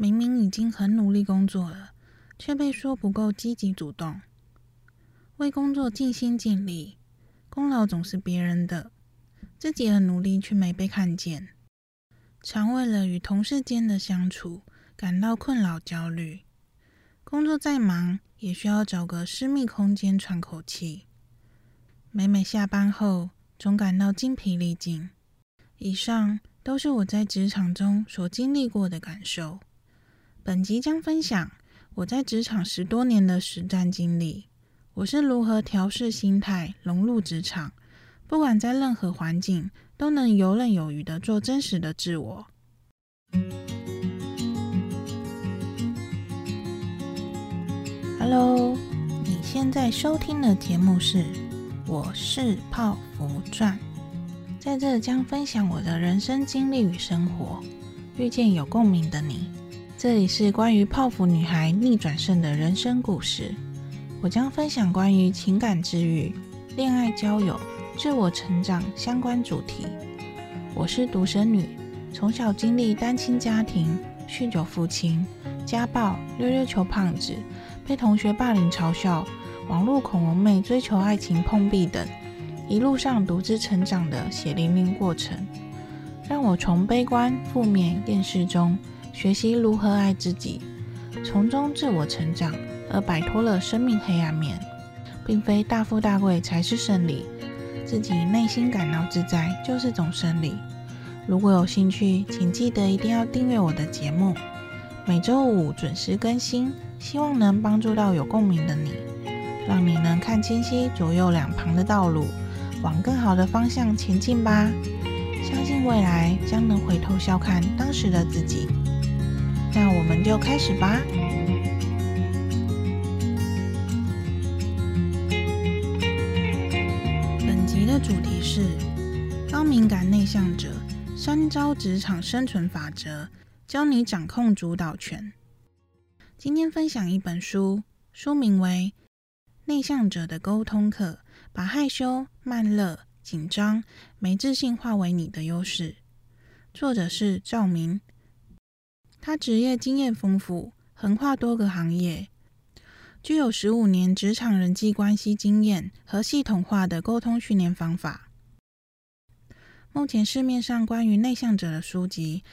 明明已经很努力工作了，却被说不够积极主动。为工作尽心尽力，功劳总是别人的，自己很努力却没被看见。常为了与同事间的相处感到困扰焦虑。工作再忙，也需要找个私密空间喘口气。每每下班后，总感到精疲力尽。以上都是我在职场中所经历过的感受。本集将分享我在职场十多年的实战经历。我是如何调试心态，融入职场，不管在任何环境，都能游刃有余的做真实的自我。Hello，你现在收听的节目是《我是泡芙传》，在这将分享我的人生经历与生活，遇见有共鸣的你。这里是关于泡芙女孩逆转胜的人生故事。我将分享关于情感治愈、恋爱交友、自我成长相关主题。我是独生女，从小经历单亲家庭、酗酒父亲、家暴、溜溜球胖子。被同学霸凌嘲笑，网络恐龙妹追求爱情碰壁等，一路上独自成长的血淋淋过程，让我从悲观、负面、厌世中学习如何爱自己，从中自我成长，而摆脱了生命黑暗面。并非大富大贵才是胜利，自己内心感到自在就是种胜利。如果有兴趣，请记得一定要订阅我的节目，每周五准时更新。希望能帮助到有共鸣的你，让你能看清晰左右两旁的道路，往更好的方向前进吧。相信未来将能回头笑看当时的自己。那我们就开始吧。本集的主题是高敏感内向者三招职场生存法则，教你掌控主导权。今天分享一本书，书名为《内向者的沟通课》，把害羞、慢热、紧张、没自信化为你的优势。作者是赵明，他职业经验丰富，横跨多个行业，具有十五年职场人际关系经验和系统化的沟通训练方法。目前市面上关于内向者的书籍，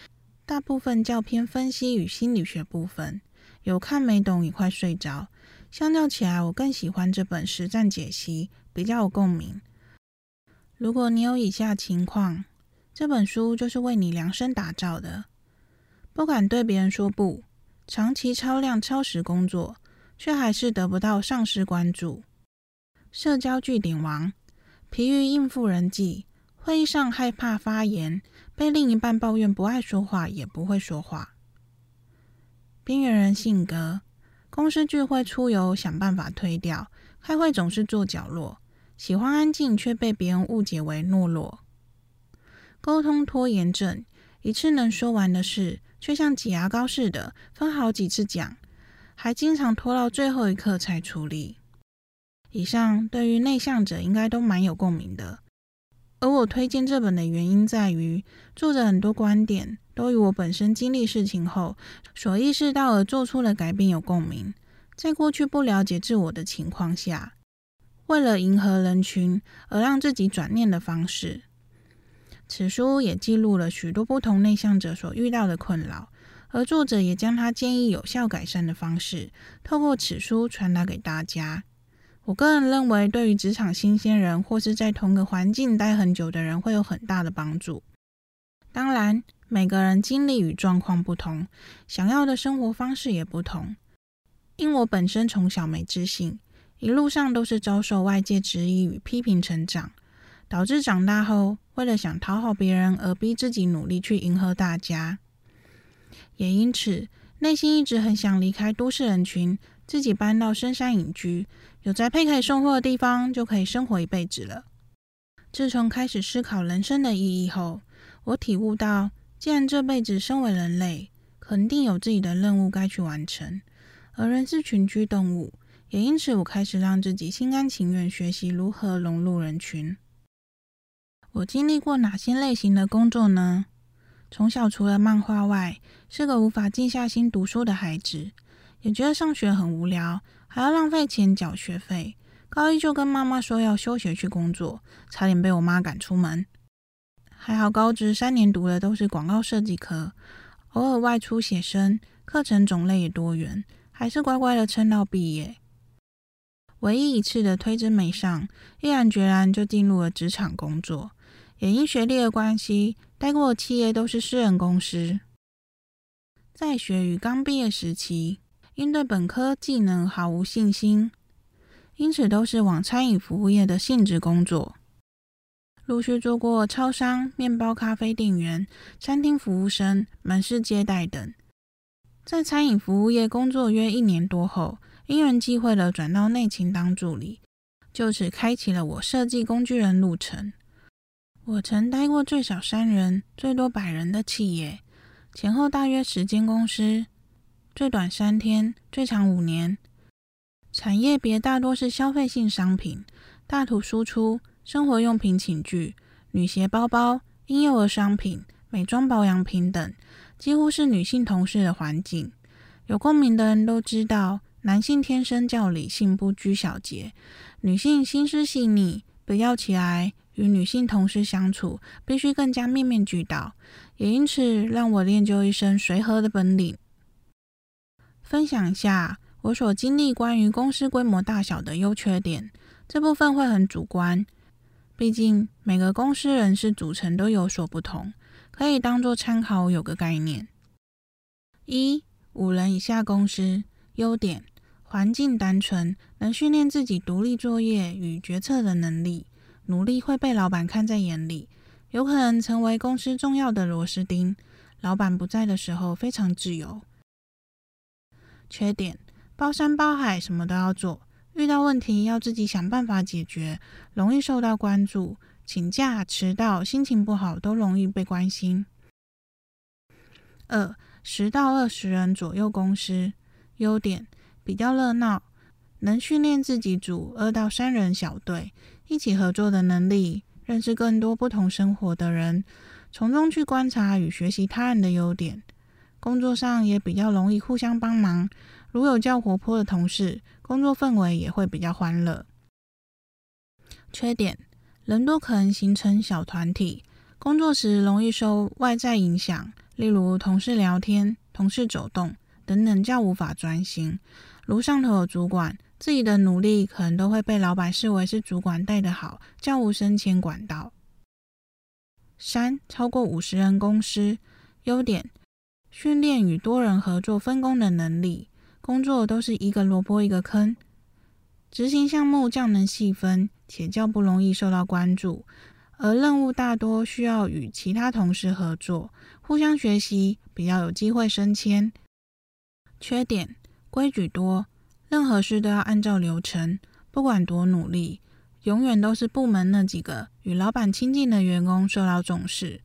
大部分较偏分析与心理学部分。有看没懂也快睡着。相较起来，我更喜欢这本实战解析，比较有共鸣。如果你有以下情况，这本书就是为你量身打造的。不敢对别人说不，长期超量超时工作，却还是得不到上司关注。社交句点王，疲于应付人际，会议上害怕发言，被另一半抱怨不爱说话，也不会说话。边缘人性格，公司聚会出游想办法推掉，开会总是坐角落，喜欢安静却被别人误解为懦弱。沟通拖延症，一次能说完的事，却像挤牙膏似的分好几次讲，还经常拖到最后一刻才处理。以上对于内向者应该都蛮有共鸣的。而我推荐这本的原因在于，作者很多观点。都与我本身经历事情后所意识到而做出的改变有共鸣。在过去不了解自我的情况下，为了迎合人群而让自己转念的方式。此书也记录了许多不同内向者所遇到的困扰，而作者也将他建议有效改善的方式，透过此书传达给大家。我个人认为，对于职场新鲜人或是在同个环境待很久的人，会有很大的帮助。当然。每个人经历与状况不同，想要的生活方式也不同。因我本身从小没自信，一路上都是遭受外界质疑与批评成长，导致长大后为了想讨好别人而逼自己努力去迎合大家。也因此，内心一直很想离开都市人群，自己搬到深山隐居，有宅配可以送货的地方，就可以生活一辈子了。自从开始思考人生的意义后，我体悟到。既然这辈子身为人类，肯定有自己的任务该去完成。而人是群居动物，也因此我开始让自己心甘情愿学习如何融入人群。我经历过哪些类型的工作呢？从小除了漫画外，是个无法静下心读书的孩子，也觉得上学很无聊，还要浪费钱缴学费。高一就跟妈妈说要休学去工作，差点被我妈赶出门。还好高职三年读的都是广告设计科，偶尔外出写生，课程种类也多元，还是乖乖的撑到毕业。唯一一次的推甄没上，毅然决然就进入了职场工作。也因学历的关系，待过的企业都是私人公司。在学与刚毕业时期，因对本科技能毫无信心，因此都是往餐饮服务业的性质工作。陆续做过超商、面包、咖啡店员、餐厅服务生、门市接待等。在餐饮服务业工作约一年多后，因缘际会的转到内勤当助理，就此开启了我设计工具人路程。我曾待过最少三人、最多百人的企业，前后大约十间公司，最短三天，最长五年。产业别大多是消费性商品、大图输出、生活用品寝具、女鞋包包、婴幼儿商品、美妆保养品等，几乎是女性同事的环境。有共鸣的人都知道，男性天生较理性，不拘小节；女性心思细腻，比较起来。与女性同事相处，必须更加面面俱到，也因此让我练就一身随和的本领。分享一下我所经历关于公司规模大小的优缺点，这部分会很主观，毕竟每个公司人事组成都有所不同，可以当做参考，有个概念。一、五人以下公司，优点：环境单纯，能训练自己独立作业与决策的能力。努力会被老板看在眼里，有可能成为公司重要的螺丝钉。老板不在的时候非常自由。缺点：包山包海，什么都要做，遇到问题要自己想办法解决，容易受到关注。请假、迟到、心情不好都容易被关心。二、十到二十人左右公司，优点：比较热闹，能训练自己组二到三人小队。一起合作的能力，认识更多不同生活的人，从中去观察与学习他人的优点。工作上也比较容易互相帮忙，如有较活泼的同事，工作氛围也会比较欢乐。缺点：人多可能形成小团体，工作时容易受外在影响，例如同事聊天、同事走动等等，较无法专心。如上头有主管。自己的努力可能都会被老板视为是主管带得好，较无升迁管道。三、超过五十人公司，优点：训练与多人合作分工的能力，工作都是一个萝卜一个坑，执行项目较能细分，且较不容易受到关注，而任务大多需要与其他同事合作，互相学习，比较有机会升迁。缺点：规矩多。任何事都要按照流程，不管多努力，永远都是部门那几个与老板亲近的员工受到重视。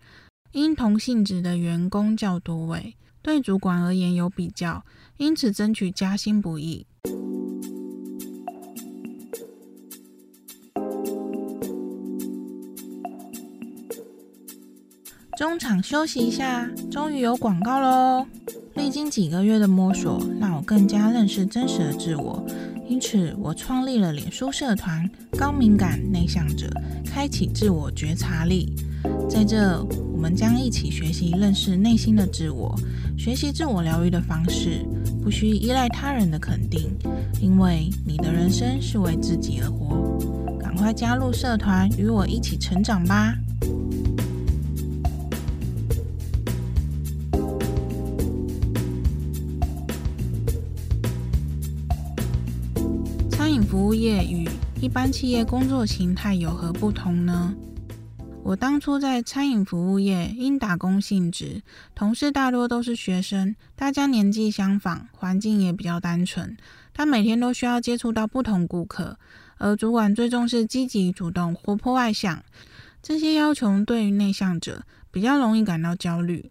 因同性质的员工较多位，对主管而言有比较，因此争取加薪不易。中场休息一下，终于有广告喽！历经几个月的摸索，让我更加认识真实的自我。因此，我创立了脸书社团“高敏感内向者”，开启自我觉察力。在这，我们将一起学习认识内心的自我，学习自我疗愈的方式，不需依赖他人的肯定，因为你的人生是为自己而活。赶快加入社团，与我一起成长吧！服务业与一般企业工作形态有何不同呢？我当初在餐饮服务业，因打工性质，同事大多都是学生，大家年纪相仿，环境也比较单纯。他每天都需要接触到不同顾客，而主管最重视积极、主动、活泼、外向，这些要求对于内向者比较容易感到焦虑。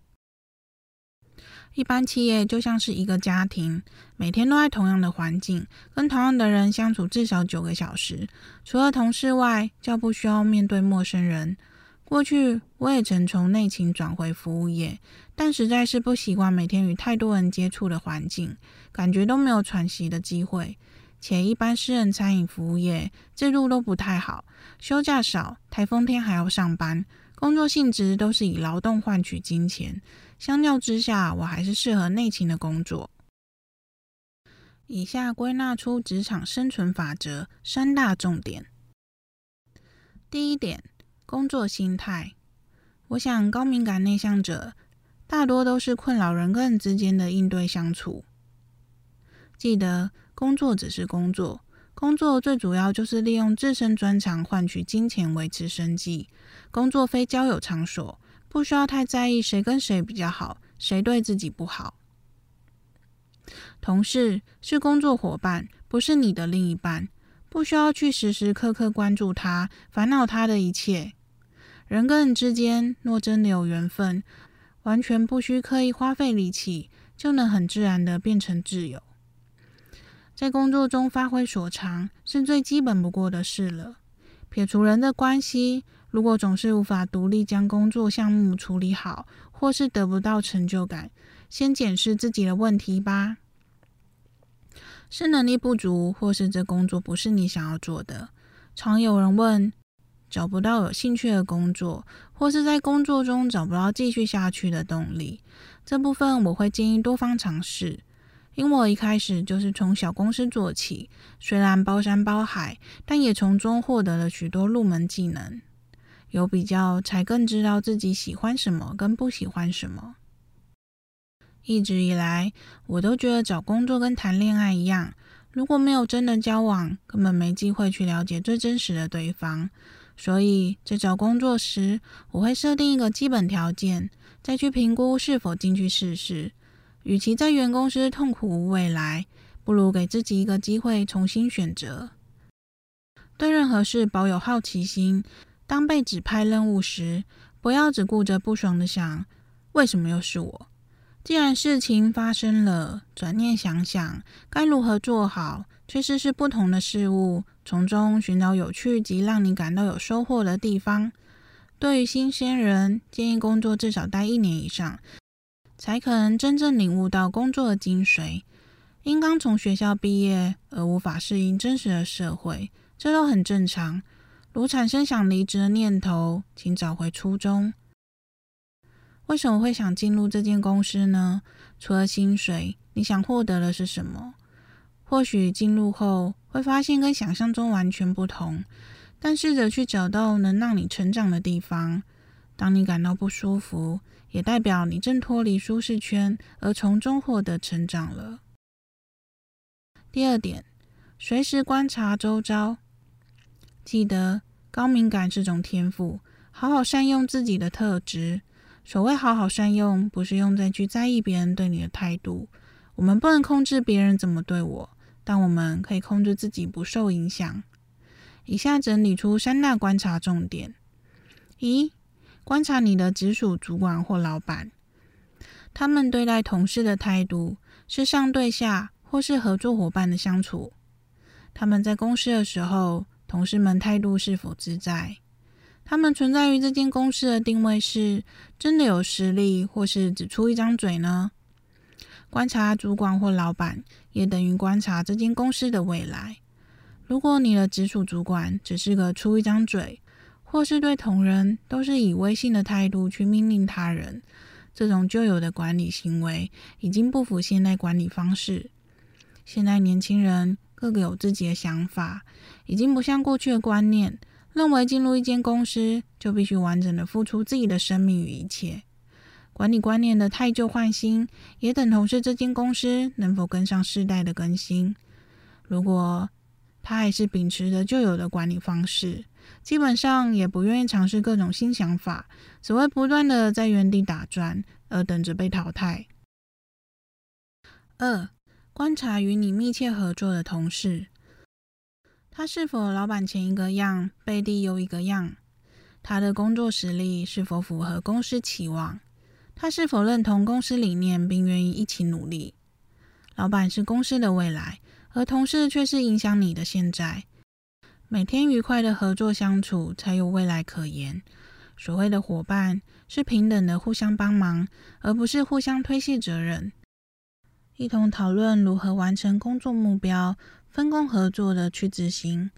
一般企业就像是一个家庭，每天都在同样的环境，跟同样的人相处至少九个小时。除了同事外，较不需要面对陌生人。过去我也曾从内勤转回服务业，但实在是不习惯每天与太多人接触的环境，感觉都没有喘息的机会。且一般私人餐饮服务业制度都不太好，休假少，台风天还要上班，工作性质都是以劳动换取金钱。相较之下，我还是适合内勤的工作。以下归纳出职场生存法则三大重点。第一点，工作心态。我想高敏感内向者大多都是困扰人跟人之间的应对相处。记得。工作只是工作，工作最主要就是利用自身专长换取金钱维持生计。工作非交友场所，不需要太在意谁跟谁比较好，谁对自己不好。同事是工作伙伴，不是你的另一半，不需要去时时刻刻关注他，烦恼他的一切。人跟人之间若真的有缘分，完全不需刻意花费力气，就能很自然的变成挚友。在工作中发挥所长是最基本不过的事了。撇除人的关系，如果总是无法独立将工作项目处理好，或是得不到成就感，先检视自己的问题吧。是能力不足，或是这工作不是你想要做的？常有人问，找不到有兴趣的工作，或是在工作中找不到继续下去的动力。这部分我会建议多方尝试。因为我一开始就是从小公司做起，虽然包山包海，但也从中获得了许多入门技能。有比较，才更知道自己喜欢什么跟不喜欢什么。一直以来，我都觉得找工作跟谈恋爱一样，如果没有真的交往，根本没机会去了解最真实的对方。所以在找工作时，我会设定一个基本条件，再去评估是否进去试试。与其在原公司痛苦无未来，不如给自己一个机会重新选择。对任何事保有好奇心，当被指派任务时，不要只顾着不爽的想：为什么又是我？既然事情发生了，转念想想该如何做好，去试试不同的事物，从中寻找有趣及让你感到有收获的地方。对于新鲜人，建议工作至少待一年以上。才可能真正领悟到工作的精髓。因刚从学校毕业而无法适应真实的社会，这都很正常。如产生想离职的念头，请找回初衷。为什么会想进入这间公司呢？除了薪水，你想获得的是什么？或许进入后会发现跟想象中完全不同，但试着去找到能让你成长的地方。当你感到不舒服，也代表你正脱离舒适圈，而从中获得成长了。第二点，随时观察周遭。记得，高敏感是种天赋，好好善用自己的特质。所谓好好善用，不是用在去在意别人对你的态度。我们不能控制别人怎么对我，但我们可以控制自己不受影响。以下整理出三大观察重点：一。观察你的直属主管或老板，他们对待同事的态度是上对下，或是合作伙伴的相处。他们在公司的时候，同事们态度是否自在？他们存在于这间公司的定位是真的有实力，或是只出一张嘴呢？观察主管或老板，也等于观察这间公司的未来。如果你的直属主管只是个出一张嘴，或是对同仁都是以威信的态度去命令他人，这种旧有的管理行为已经不符现代管理方式。现在年轻人个个有自己的想法，已经不像过去的观念，认为进入一间公司就必须完整的付出自己的生命与一切。管理观念的太旧换新，也等同是这间公司能否跟上世代的更新。如果他还是秉持着旧有的管理方式，基本上也不愿意尝试各种新想法，只会不断的在原地打转，而等着被淘汰。二、观察与你密切合作的同事，他是否老板前一个样，背地又一个样？他的工作实力是否符合公司期望？他是否认同公司理念，并愿意一起努力？老板是公司的未来，而同事却是影响你的现在。每天愉快的合作相处，才有未来可言。所谓的伙伴是平等的互相帮忙，而不是互相推卸责任。一同讨论如何完成工作目标，分工合作的去执行。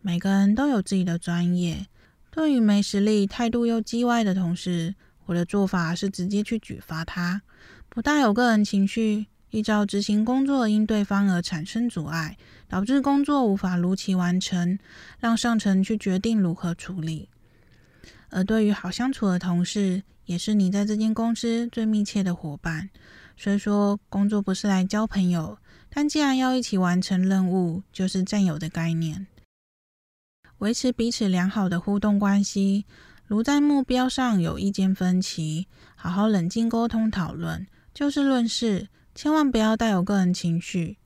每个人都有自己的专业。对于没实力、态度又叽歪的同事，我的做法是直接去举发他，不带有个人情绪，依照执行工作因对方而产生阻碍，导致工作无法如期完成，让上层去决定如何处理。而对于好相处的同事，也是你在这间公司最密切的伙伴。虽说工作不是来交朋友，但既然要一起完成任务，就是战友的概念。维持彼此良好的互动关系，如在目标上有意见分歧，好好冷静沟通讨论，就事论事，千万不要带有个人情绪。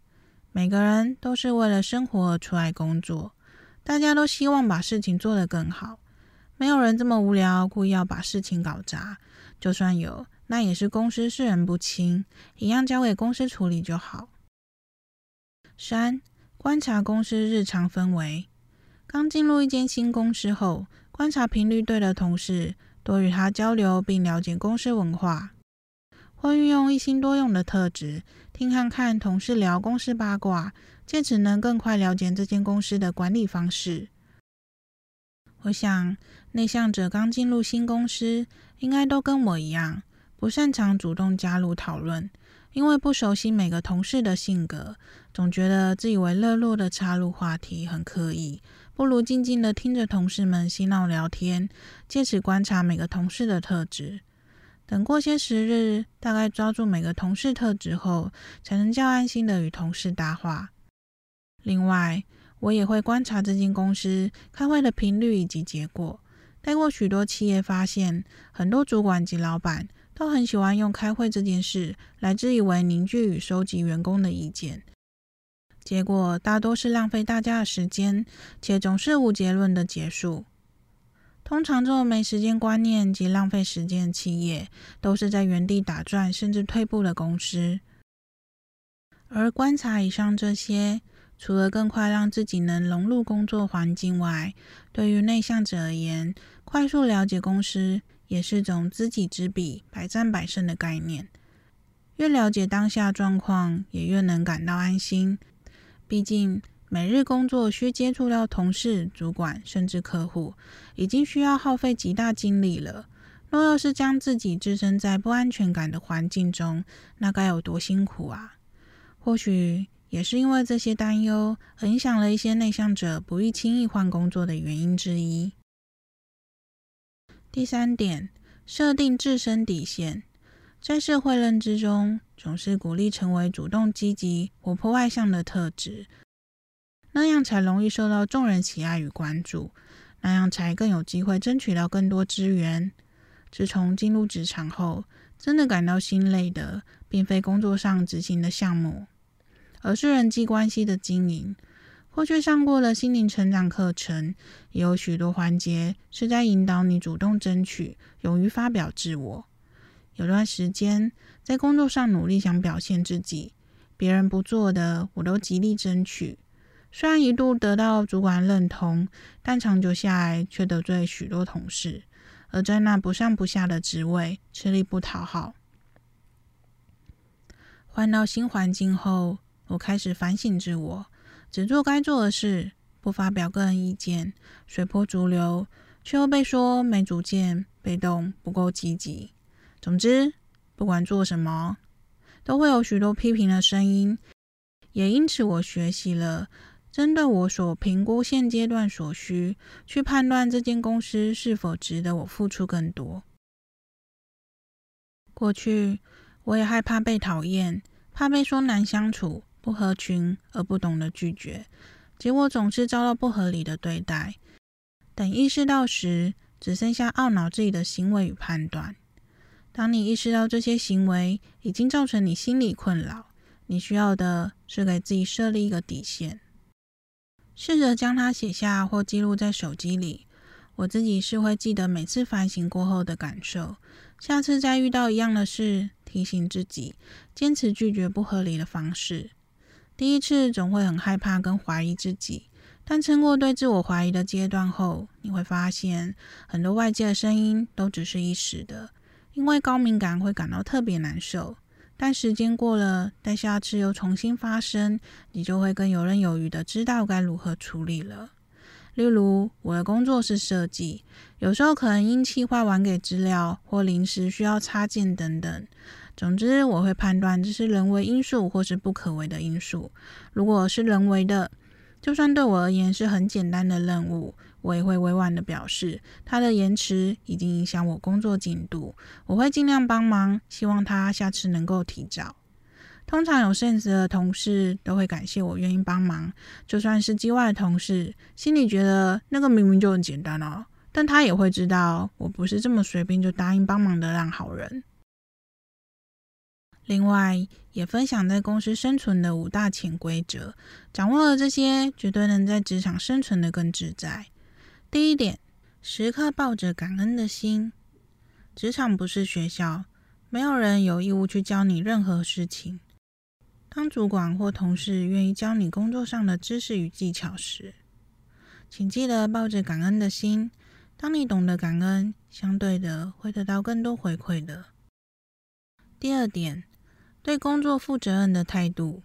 每个人都是为了生活而出来工作，大家都希望把事情做得更好。没有人这么无聊，故意要把事情搞砸。就算有，那也是公司事人不清，一样交给公司处理就好。三、观察公司日常氛围。刚进入一间新公司后，观察频率对的同事，多与他交流并了解公司文化，或运用一心多用的特质，听看看同事聊公司八卦，借此能更快了解这间公司的管理方式。我想，内向者刚进入新公司，应该都跟我一样，不擅长主动加入讨论，因为不熟悉每个同事的性格，总觉得自以为热络的插入话题很刻意，不如静静的听着同事们嬉闹聊天，借此观察每个同事的特质。等过些时日，大概抓住每个同事特质后，才能较安心的与同事搭话。另外，我也会观察这间公司开会的频率以及结果。待过许多企业，发现很多主管及老板都很喜欢用开会这件事来自以为凝聚与收集员工的意见，结果大多是浪费大家的时间，且总是无结论的结束。通常这种没时间观念及浪费时间的企业，都是在原地打转甚至退步的公司。而观察以上这些。除了更快让自己能融入工作环境外，对于内向者而言，快速了解公司也是种知己知彼、百战百胜的概念。越了解当下状况，也越能感到安心。毕竟每日工作需接触到同事、主管甚至客户，已经需要耗费极大精力了。若要是将自己置身在不安全感的环境中，那该有多辛苦啊！或许。也是因为这些担忧，影响了一些内向者不易轻易换工作的原因之一。第三点，设定自身底线。在社会认知中，总是鼓励成为主动积极、活泼外向的特质，那样才容易受到众人喜爱与关注，那样才更有机会争取到更多资源。自从进入职场后，真的感到心累的，并非工作上执行的项目。而是人际关系的经营。过去上过的心灵成长课程，也有许多环节是在引导你主动争取、勇于发表自我。有段时间在工作上努力想表现自己，别人不做的，我都极力争取。虽然一度得到主管认同，但长久下来却得罪许多同事，而在那不上不下的职位，吃力不讨好。换到新环境后，我开始反省自我，只做该做的事，不发表个人意见，随波逐流，却又被说没主见、被动、不够积极。总之，不管做什么，都会有许多批评的声音。也因此，我学习了针对我所评估现阶段所需，去判断这间公司是否值得我付出更多。过去，我也害怕被讨厌，怕被说难相处。不合群而不懂得拒绝，结果总是遭到不合理的对待。等意识到时，只剩下懊恼自己的行为与判断。当你意识到这些行为已经造成你心理困扰，你需要的是给自己设立一个底线，试着将它写下或记录在手机里。我自己是会记得每次反省过后的感受，下次再遇到一样的事，提醒自己坚持拒绝不合理的方式。第一次总会很害怕跟怀疑自己，但撑过对自我怀疑的阶段后，你会发现很多外界的声音都只是一时的。因为高敏感会感到特别难受，但时间过了，待下次又重新发生，你就会更游刃有余的知道该如何处理了。例如，我的工作是设计，有时候可能因企划晚给资料或临时需要插件等等。总之，我会判断这是人为因素或是不可为的因素。如果是人为的，就算对我而言是很简单的任务，我也会委婉的表示，他的延迟已经影响我工作进度。我会尽量帮忙，希望他下次能够提早。通常有 sense 的同事都会感谢我愿意帮忙，就算是机外的同事，心里觉得那个明明就很简单哦，但他也会知道我不是这么随便就答应帮忙的烂好人。另外，也分享在公司生存的五大潜规则，掌握了这些，绝对能在职场生存得更自在。第一点，时刻抱着感恩的心。职场不是学校，没有人有义务去教你任何事情。当主管或同事愿意教你工作上的知识与技巧时，请记得抱着感恩的心。当你懂得感恩，相对的会得到更多回馈的。第二点。对工作负责任的态度，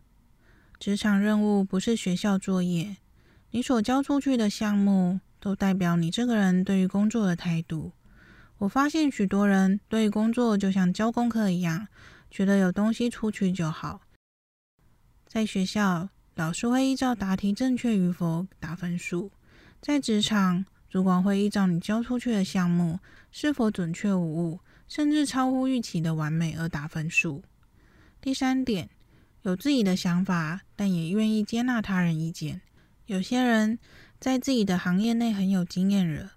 职场任务不是学校作业，你所交出去的项目都代表你这个人对于工作的态度。我发现许多人对于工作就像交功课一样，觉得有东西出去就好。在学校，老师会依照答题正确与否打分数；在职场，主管会依照你交出去的项目是否准确无误，甚至超乎预期的完美而打分数。第三点，有自己的想法，但也愿意接纳他人意见。有些人在自己的行业内很有经验了，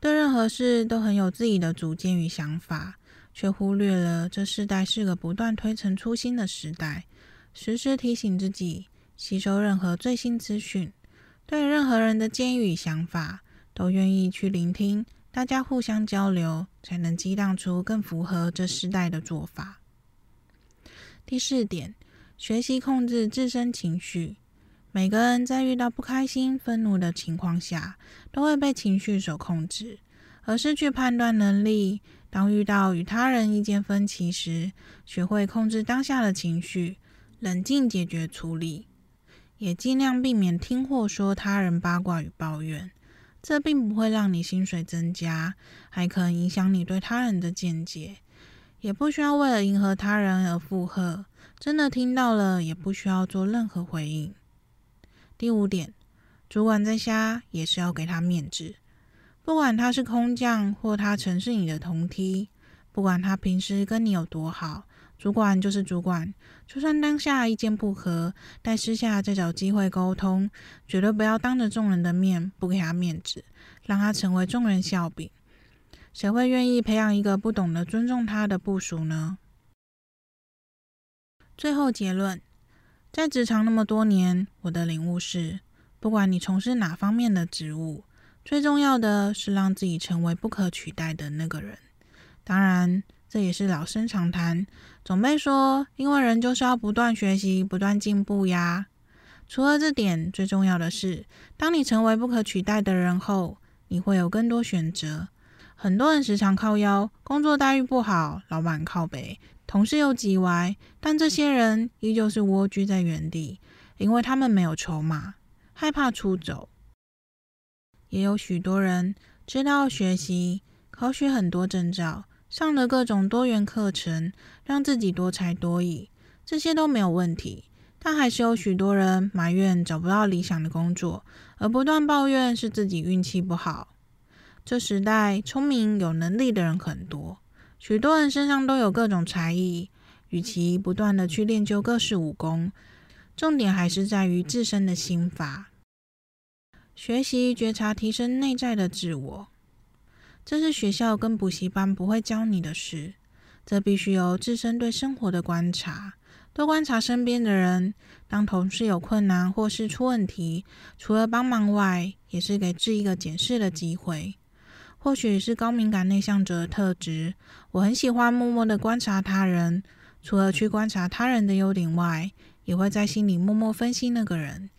对任何事都很有自己的主见与想法，却忽略了这世代是个不断推陈出新的时代。时时提醒自己，吸收任何最新资讯，对任何人的建议与想法，都愿意去聆听，大家互相交流，才能激荡出更符合这世代的做法。第四点，学习控制自身情绪。每个人在遇到不开心、愤怒的情况下，都会被情绪所控制，而失去判断能力。当遇到与他人意见分歧时，学会控制当下的情绪，冷静解决处理，也尽量避免听或说他人八卦与抱怨。这并不会让你薪水增加，还可能影响你对他人的见解。也不需要为了迎合他人而附和，真的听到了也不需要做任何回应。第五点，主管在瞎也是要给他面子，不管他是空降或他曾是你的同梯，不管他平时跟你有多好，主管就是主管，就算当下意见不合，待私下再找机会沟通，绝对不要当着众人的面不给他面子，让他成为众人笑柄。谁会愿意培养一个不懂得尊重他的部属呢？最后结论，在职场那么多年，我的领悟是：不管你从事哪方面的职务，最重要的是让自己成为不可取代的那个人。当然，这也是老生常谈，总被说，因为人就是要不断学习、不断进步呀。除了这点，最重要的是，当你成为不可取代的人后，你会有更多选择。很多人时常靠腰，工作待遇不好，老板靠北，同事又叽歪，但这些人依旧是蜗居在原地，因为他们没有筹码，害怕出走。也有许多人知道学习，考取很多证照，上了各种多元课程，让自己多才多艺，这些都没有问题。但还是有许多人埋怨找不到理想的工作，而不断抱怨是自己运气不好。这时代聪明有能力的人很多，许多人身上都有各种才艺。与其不断的去练就各式武功，重点还是在于自身的心法，学习觉察提升内在的自我。这是学校跟补习班不会教你的事，这必须由自身对生活的观察，多观察身边的人。当同事有困难或是出问题，除了帮忙外，也是给自己一个检视的机会。或许是高敏感内向者的特质，我很喜欢默默的观察他人。除了去观察他人的优点外，也会在心里默默分析那个人。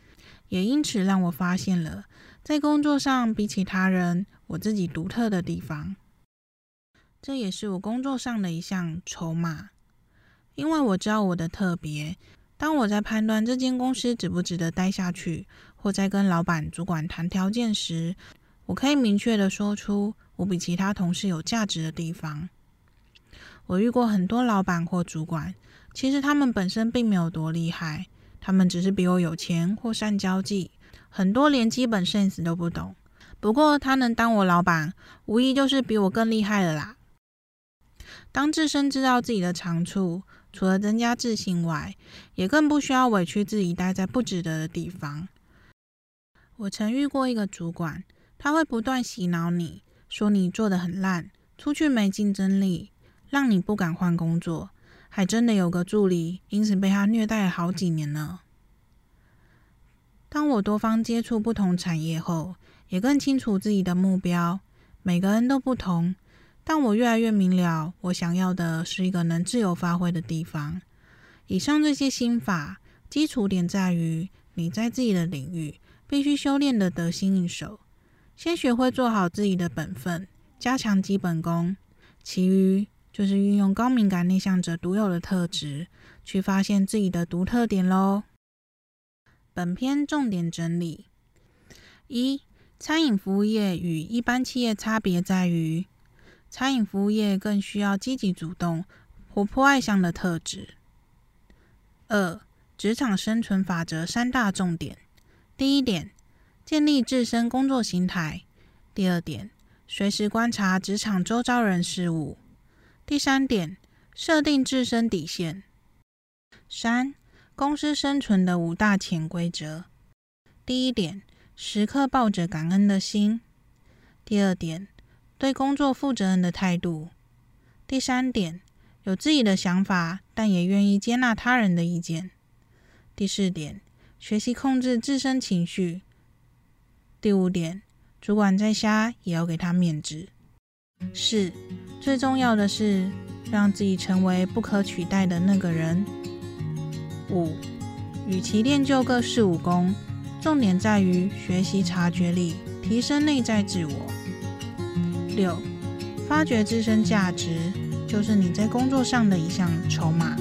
也因此让我发现了在工作上比起他人我自己独特的地方。这也是我工作上的一项筹码，因为我知道我的特别。当我在判断这间公司值不值得待下去，或在跟老板、主管谈条件时，我可以明确的说出我比其他同事有价值的地方。我遇过很多老板或主管，其实他们本身并没有多厉害，他们只是比我有钱或善交际，很多连基本 sense 都不懂。不过他能当我老板，无疑就是比我更厉害了啦。当自身知道自己的长处，除了增加自信外，也更不需要委屈自己待在不值得的地方。我曾遇过一个主管，他会不断洗脑你，说你做得很烂，出去没竞争力，让你不敢换工作。还真的有个助理，因此被他虐待了好几年呢。当我多方接触不同产业后，也更清楚自己的目标。每个人都不同。但我越来越明了，我想要的是一个能自由发挥的地方。以上这些心法，基础点在于你在自己的领域必须修炼的得心应手。先学会做好自己的本分，加强基本功，其余就是运用高敏感内向者独有的特质，去发现自己的独特点喽。本篇重点整理：一、餐饮服务业与一般企业差别在于。餐饮服务业更需要积极主动、活泼外向的特质。二、职场生存法则三大重点：第一点，建立自身工作心态；第二点，随时观察职场周遭人事物；第三点，设定自身底线。三、公司生存的五大潜规则：第一点，时刻抱着感恩的心；第二点，对工作负责任的态度。第三点，有自己的想法，但也愿意接纳他人的意见。第四点，学习控制自身情绪。第五点，主管再瞎也要给他面子。四，最重要的是让自己成为不可取代的那个人。五，与其练就各式武功，重点在于学习察觉力，提升内在自我。六，发掘自身价值，就是你在工作上的一项筹码。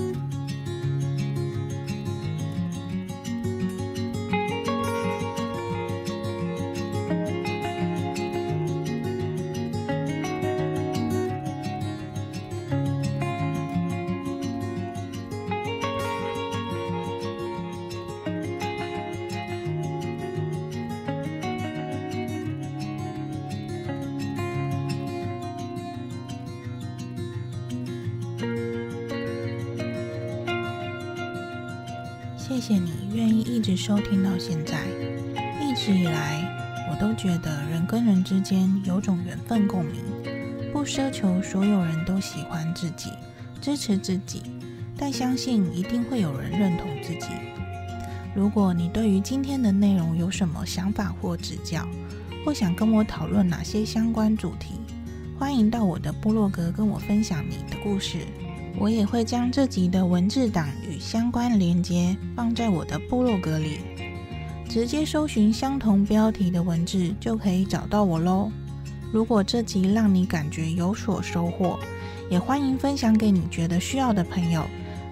到现在。一直以来，我都觉得人跟人之间有种缘分共鸣，不奢求所有人都喜欢自己、支持自己，但相信一定会有人认同自己。如果你对于今天的内容有什么想法或指教，或想跟我讨论哪些相关主题，欢迎到我的部落格跟我分享你的故事。我也会将这集的文字档与相关连接放在我的部落格里，直接搜寻相同标题的文字就可以找到我喽。如果这集让你感觉有所收获，也欢迎分享给你觉得需要的朋友，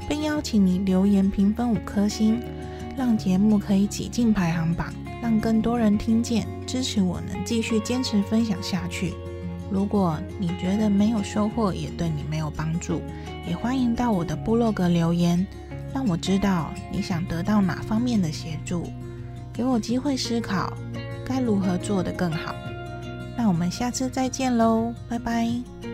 并邀请你留言评分五颗星，让节目可以挤进排行榜，让更多人听见，支持我能继续坚持分享下去。如果你觉得没有收获，也对你没有帮助，也欢迎到我的部落格留言，让我知道你想得到哪方面的协助，给我机会思考该如何做得更好。那我们下次再见喽，拜拜。